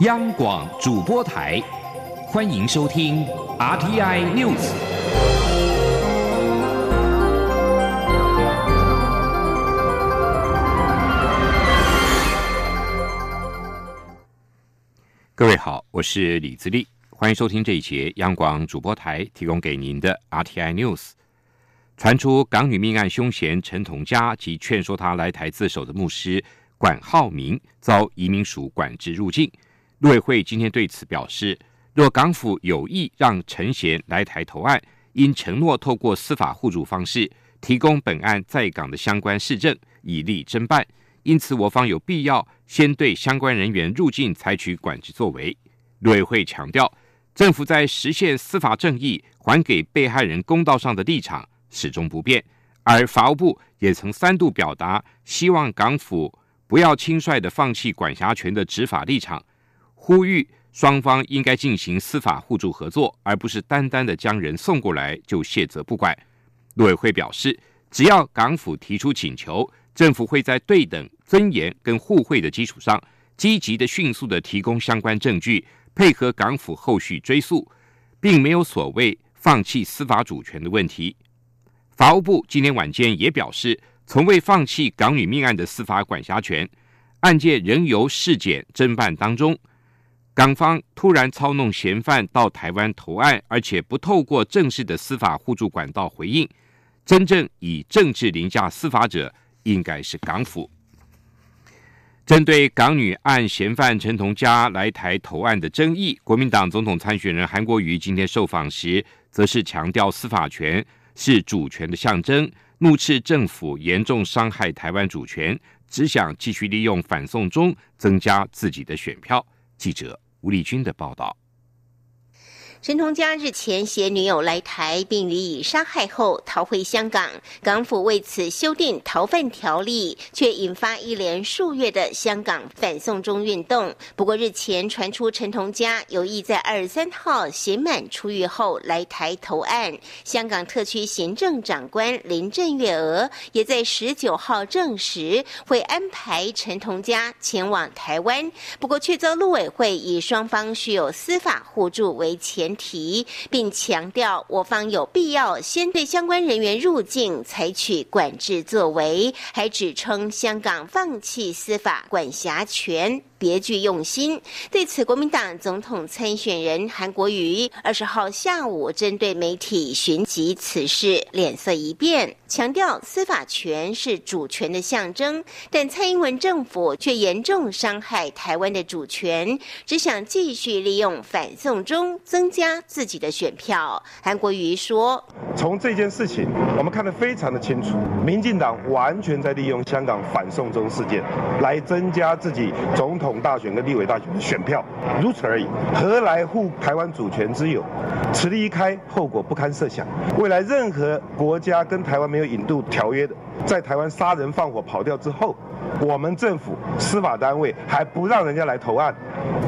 央广主播台，欢迎收听 RTI News。各位好，我是李自立，欢迎收听这一节央广主播台提供给您的 RTI News。传出港女命案凶嫌陈同佳及劝说他来台自首的牧师管浩明遭移民署管制入境。陆委会今天对此表示，若港府有意让陈贤来台投案，应承诺透过司法互助方式提供本案在港的相关市政，以利侦办。因此，我方有必要先对相关人员入境采取管制作为。陆委会强调，政府在实现司法正义、还给被害人公道上的立场始终不变，而法务部也曾三度表达希望港府不要轻率的放弃管辖权的执法立场。呼吁双方应该进行司法互助合作，而不是单单的将人送过来就卸责不管。陆委会表示，只要港府提出请求，政府会在对等、尊严跟互惠的基础上，积极的、迅速的提供相关证据，配合港府后续追诉，并没有所谓放弃司法主权的问题。法务部今天晚间也表示，从未放弃港女命案的司法管辖权，案件仍由事检侦办当中。港方突然操弄嫌犯到台湾投案，而且不透过正式的司法互助管道回应，真正以政治凌驾司法者，应该是港府。针对港女案嫌犯陈同佳来台投案的争议，国民党总统参选人韩国瑜今天受访时，则是强调司法权是主权的象征，怒斥政府严重伤害台湾主权，只想继续利用反送中增加自己的选票。记者吴立军的报道。陈同佳日前携女友来台，并予以杀害后逃回香港。港府为此修订逃犯条例，却引发一连数月的香港反送中运动。不过日前传出陈同佳有意在二十三号刑满出狱后来台投案，香港特区行政长官林郑月娥也在十九号证实会安排陈同佳前往台湾。不过却遭陆委会以双方需有司法互助为前。提，并强调我方有必要先对相关人员入境采取管制作为，还指称香港放弃司法管辖权。别具用心。对此，国民党总统参选人韩国瑜二十号下午针对媒体询及此事，脸色一变，强调司法权是主权的象征，但蔡英文政府却严重伤害台湾的主权，只想继续利用反送中增加自己的选票。韩国瑜说：“从这件事情，我们看得非常的清楚，民进党完全在利用香港反送中事件来增加自己总统。”大选跟立委大选的选票，如此而已，何来护台湾主权之有？此例一开，后果不堪设想。未来任何国家跟台湾没有引渡条约的，在台湾杀人放火跑掉之后，我们政府司法单位还不让人家来投案，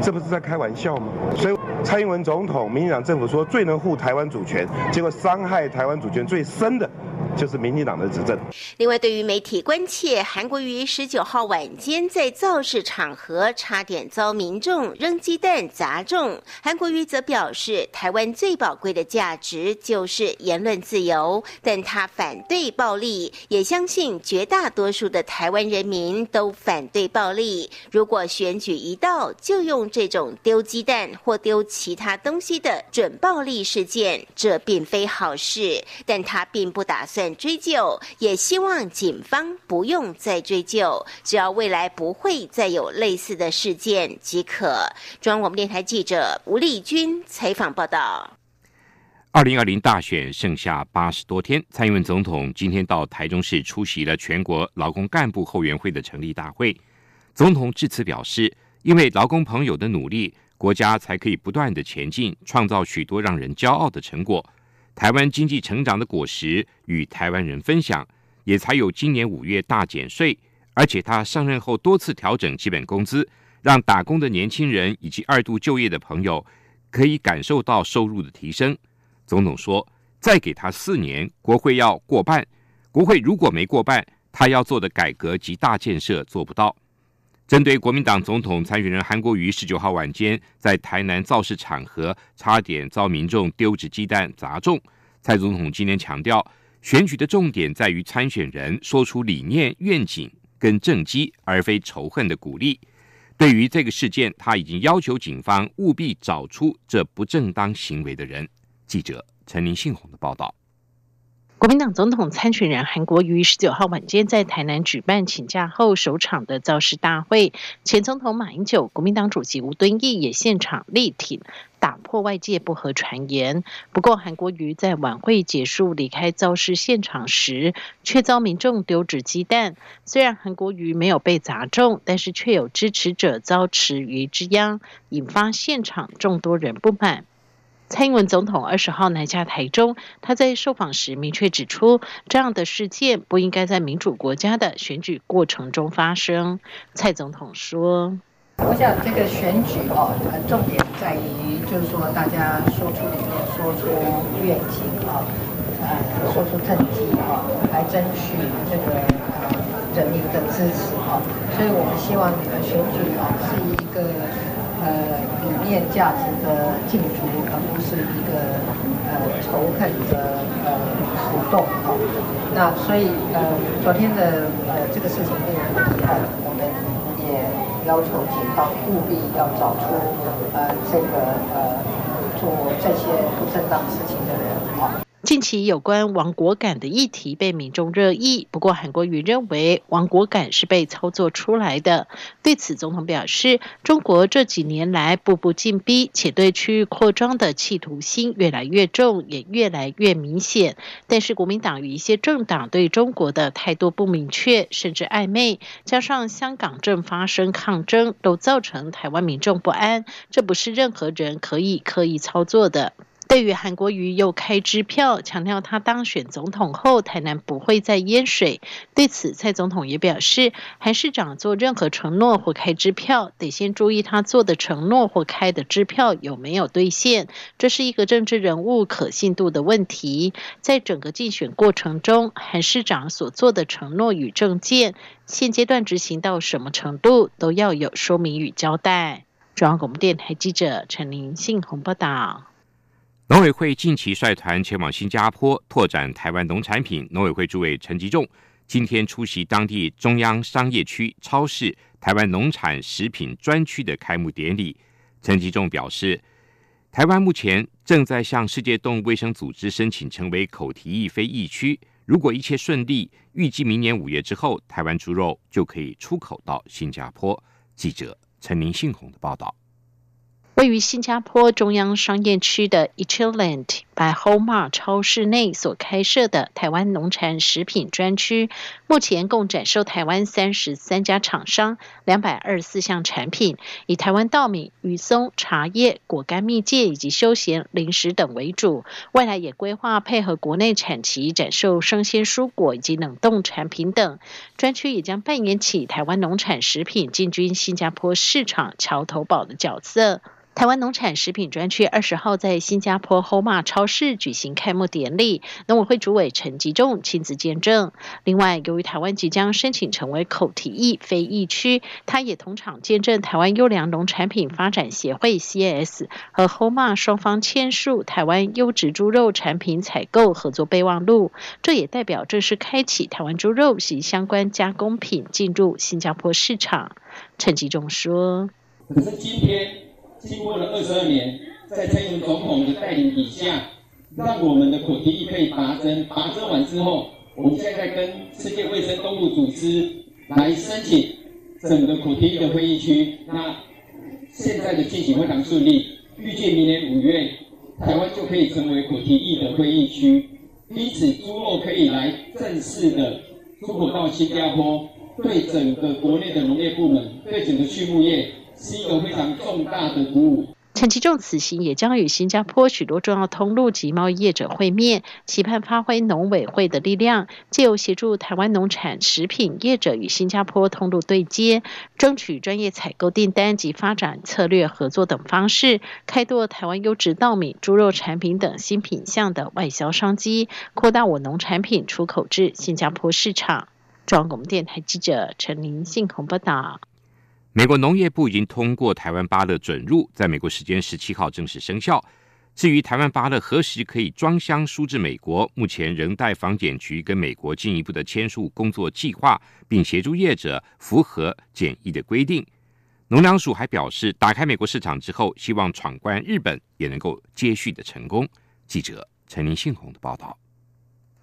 这不是在开玩笑吗？所以蔡英文总统、民进党政府说最能护台湾主权，结果伤害台湾主权最深的。就是民进党的执政。另外，对于媒体关切韩国瑜十九号晚间在造势场合差点遭民众扔鸡蛋砸中，韩国瑜则表示，台湾最宝贵的价值就是言论自由，但他反对暴力，也相信绝大多数的台湾人民都反对暴力。如果选举一到就用这种丢鸡蛋或丢其他东西的准暴力事件，这并非好事。但他并不打算。追究，也希望警方不用再追究，只要未来不会再有类似的事件即可。中央广播电台记者吴丽君采访报道。二零二零大选剩下八十多天，蔡英文总统今天到台中市出席了全国劳工干部后援会的成立大会。总统致辞表示，因为劳工朋友的努力，国家才可以不断的前进，创造许多让人骄傲的成果。台湾经济成长的果实与台湾人分享，也才有今年五月大减税，而且他上任后多次调整基本工资，让打工的年轻人以及二度就业的朋友可以感受到收入的提升。总统说，再给他四年，国会要过半，国会如果没过半，他要做的改革及大建设做不到。针对国民党总统参选人韩国瑜十九号晚间在台南造势场合差点遭民众丢掷鸡蛋砸中，蔡总统今天强调，选举的重点在于参选人说出理念、愿景跟政绩，而非仇恨的鼓励。对于这个事件，他已经要求警方务必找出这不正当行为的人。记者陈林信宏的报道。国民党总统参选人韩国瑜十九号晚间在台南举办请假后首场的造势大会，前总统马英九、国民党主席吴敦义也现场力挺，打破外界不合传言。不过，韩国瑜在晚会结束离开造势现场时，却遭民众丢掷鸡蛋。虽然韩国瑜没有被砸中，但是却有支持者遭池鱼之殃，引发现场众多人不满。蔡英文总统二十号南下台中，他在受访时明确指出，这样的事件不应该在民主国家的选举过程中发生。蔡总统说：“我想这个选举哦，重点在于就是说大家说出理念，说出愿景啊，呃，说出政绩啊，来争取这个呃人民的支持啊。所以我们希望这个选举啊是一个。”呃，理念价值的竞逐，而不是一个呃仇恨的呃活动啊。那所以呃，昨天的呃这个事情令人遗憾，我们也要求警方务必要找出呃这个呃做这些不正当事情的人啊。近期有关亡国感的议题被民众热议，不过韩国瑜认为亡国感是被操作出来的。对此，总统表示，中国这几年来步步进逼，且对区域扩张的企图心越来越重，也越来越明显。但是，国民党与一些政党对中国的态度不明确，甚至暧昧，加上香港正发生抗争，都造成台湾民众不安。这不是任何人可以刻意操作的。对于韩国瑜又开支票，强调他当选总统后，台南不会再淹水。对此，蔡总统也表示，韩市长做任何承诺或开支票，得先注意他做的承诺或开的支票有没有兑现，这是一个政治人物可信度的问题。在整个竞选过程中，韩市长所做的承诺与政见，现阶段执行到什么程度，都要有说明与交代。中央广播电台记者陈林信宏报道。农委会近期率团前往新加坡拓展台湾农产品。农委会主委陈吉仲今天出席当地中央商业区超市台湾农产食品专区的开幕典礼。陈吉仲表示，台湾目前正在向世界动物卫生组织申请成为口蹄疫非疫区。如果一切顺利，预计明年五月之后，台湾猪肉就可以出口到新加坡。记者陈明信宏的报道。位于新加坡中央商业区的 Echiland by Homa 超市内所开设的台湾农产食品专区，目前共展售台湾三十三家厂商两百二十四项产品，以台湾稻米、雨松、茶叶、果干、蜜饯以及休闲零食等为主。未来也规划配合国内产期展售生鲜蔬果以及冷冻产品等。专区也将扮演起台湾农产食品进军新加坡市场桥头堡的角色。台湾农产食品专区二十号在新加坡 Homa 超市举行开幕典礼，农委会主委陈吉仲亲自见证。另外，由于台湾即将申请成为口蹄疫非疫区，他也同场见证台湾优良农产品发展协会 （CAS） 和 Homa 双方签署台湾优质猪肉产品采购合作备忘录。这也代表正式开启台湾猪肉及相关加工品进入新加坡市场。陈吉仲说：“可是今天。”经过了二十二年，在蔡英文总统的带领底下，让我们的口蹄疫可以拔针。拔针完之后，我们现在跟世界卫生动物组织来申请整个口蹄疫的会议区。那现在的进行非常顺利，预计明年五月，台湾就可以成为口蹄疫的会议区。因此，猪肉可以来正式的出口到新加坡，对整个国内的农业部门，对整个畜牧业。是一个非常重大的鼓舞。陈其仲此行也将与新加坡许多重要通路及贸易业者会面，期盼发挥农委会的力量，借由协助台湾农产食品业者与新加坡通路对接，争取专业采购订单及发展策略合作等方式，开拓台湾优质稻米、猪肉产品等新品项的外销商机，扩大我农产品出口至新加坡市场。中央广播电台记者陈林信宏报道。美国农业部已经通过台湾芭乐准入，在美国时间十七号正式生效。至于台湾芭乐何时可以装箱输至美国，目前仍待防检局跟美国进一步的签署工作计划，并协助业者符合检疫的规定。农粮署还表示，打开美国市场之后，希望闯关日本也能够接续的成功。记者陈林信宏的报道。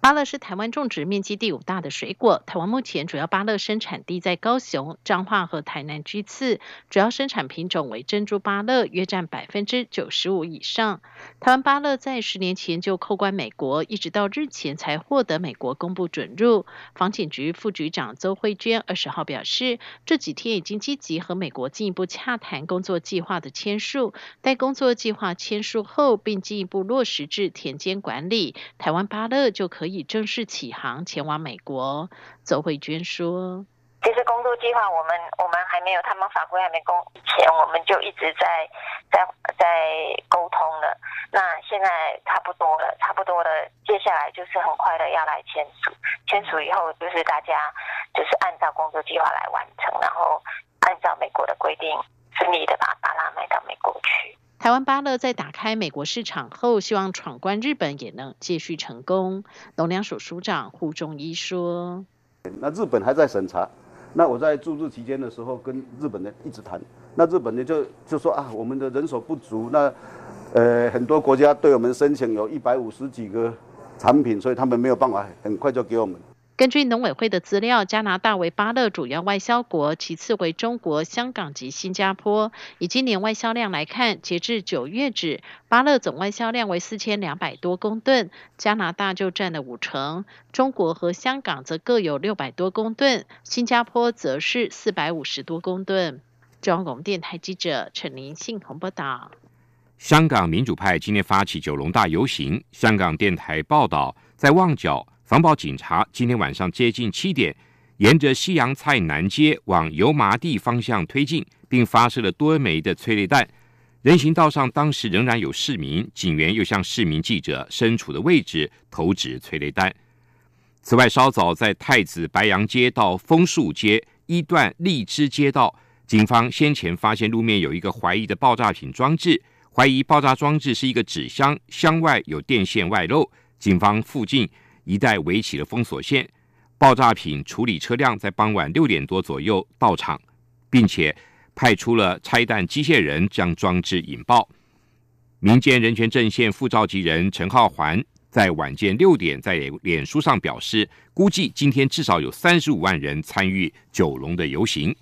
芭乐是台湾种植面积第五大的水果。台湾目前主要芭乐生产地在高雄、彰化和台南居次，主要生产品种为珍珠芭乐，约占百分之九十五以上。台湾芭乐在十年前就扣关美国，一直到日前才获得美国公布准入。防检局副局长邹慧娟二十号表示，这几天已经积极和美国进一步洽谈工作计划的签署，待工作计划签署后，并进一步落实至田间管理，台湾芭乐就可以。已正式起航前往美国，邹慧娟说：“其实工作计划我们我们还没有，他们法规还没公前，我们就一直在在在沟通了。那现在差不多了，差不多了，接下来就是很快的要来签署，签署以后就是大家就是按照工作计划来完成，然后按照美国的规定，顺利的把巴拉卖到美国去。”台湾芭乐在打开美国市场后，希望闯关日本也能继续成功。农粮署署长胡仲一说：“那日本还在审查，那我在驻日期间的时候跟日本人一直谈，那日本人就就说啊，我们的人手不足，那呃很多国家对我们申请有一百五十几个产品，所以他们没有办法很快就给我们。”根据农委会的资料，加拿大为巴勒主要外销国，其次为中国、香港及新加坡。以今年外销量来看，截至九月止，巴勒总外销量为四千两百多公吨，加拿大就占了五成，中国和香港则各有六百多公吨，新加坡则是四百五十多公吨。中央广电台记者陈林信鸿报道。香港民主派今天发起九龙大游行，香港电台报道，在旺角。防暴警察今天晚上接近七点，沿着西洋菜南街往油麻地方向推进，并发射了多枚的催泪弹。人行道上当时仍然有市民，警员又向市民记者身处的位置投掷催泪弹。此外，稍早在太子白杨街到枫树街一段荔枝街道，警方先前发现路面有一个怀疑的爆炸品装置，怀疑爆炸装置是一个纸箱，箱外有电线外露。警方附近。一带围起了封锁线，爆炸品处理车辆在傍晚六点多左右到场，并且派出了拆弹机械人将装置引爆。民间人权阵线副召集人陈浩环在晚间六点在脸书上表示，估计今天至少有三十五万人参与九龙的游行。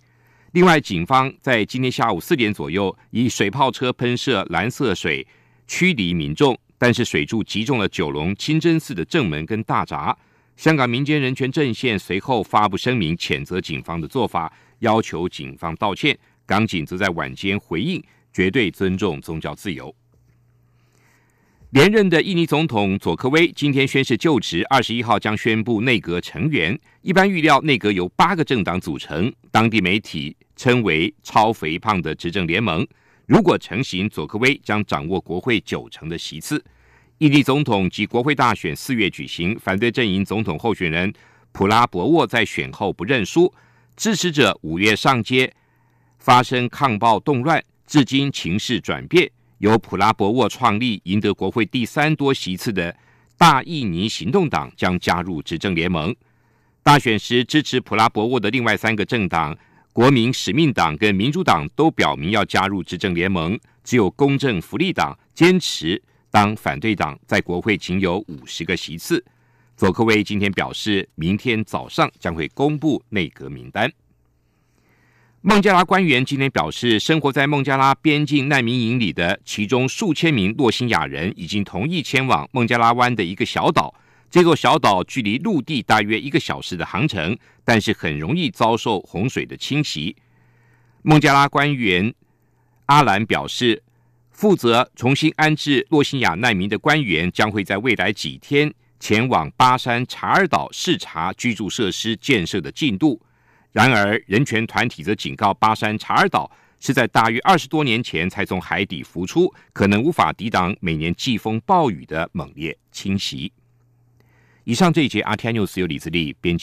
另外，警方在今天下午四点左右以水炮车喷射蓝色水驱离民众。但是水柱击中了九龙清真寺的正门跟大闸。香港民间人权阵线随后发布声明，谴责警方的做法，要求警方道歉。港警则在晚间回应，绝对尊重宗教自由。连任的印尼总统佐科威今天宣誓就职，二十一号将宣布内阁成员。一般预料内阁由八个政党组成，当地媒体称为“超肥胖的执政联盟”。如果成型，佐科威将掌握国会九成的席次。印尼总统及国会大选四月举行，反对阵营总统候选人普拉博沃在选后不认输，支持者五月上街发生抗暴动乱，至今情势转变。由普拉博沃创立、赢得国会第三多席次的大印尼行动党将加入执政联盟。大选时支持普拉博沃的另外三个政党。国民使命党跟民主党都表明要加入执政联盟，只有公正福利党坚持当反对党，在国会仅有五十个席次。佐科威今天表示，明天早上将会公布内阁名单。孟加拉官员今天表示，生活在孟加拉边境难民营里的其中数千名洛辛亚人已经同意前往孟加拉湾的一个小岛。这座小岛距离陆地大约一个小时的航程，但是很容易遭受洪水的侵袭。孟加拉官员阿兰表示，负责重新安置洛辛亚难民的官员将会在未来几天前往巴山查尔岛视察居住设施建设的进度。然而，人权团体则警告，巴山查尔岛是在大约二十多年前才从海底浮出，可能无法抵挡每年季风暴雨的猛烈侵袭。以上这一节《RTI News》由李自力编辑。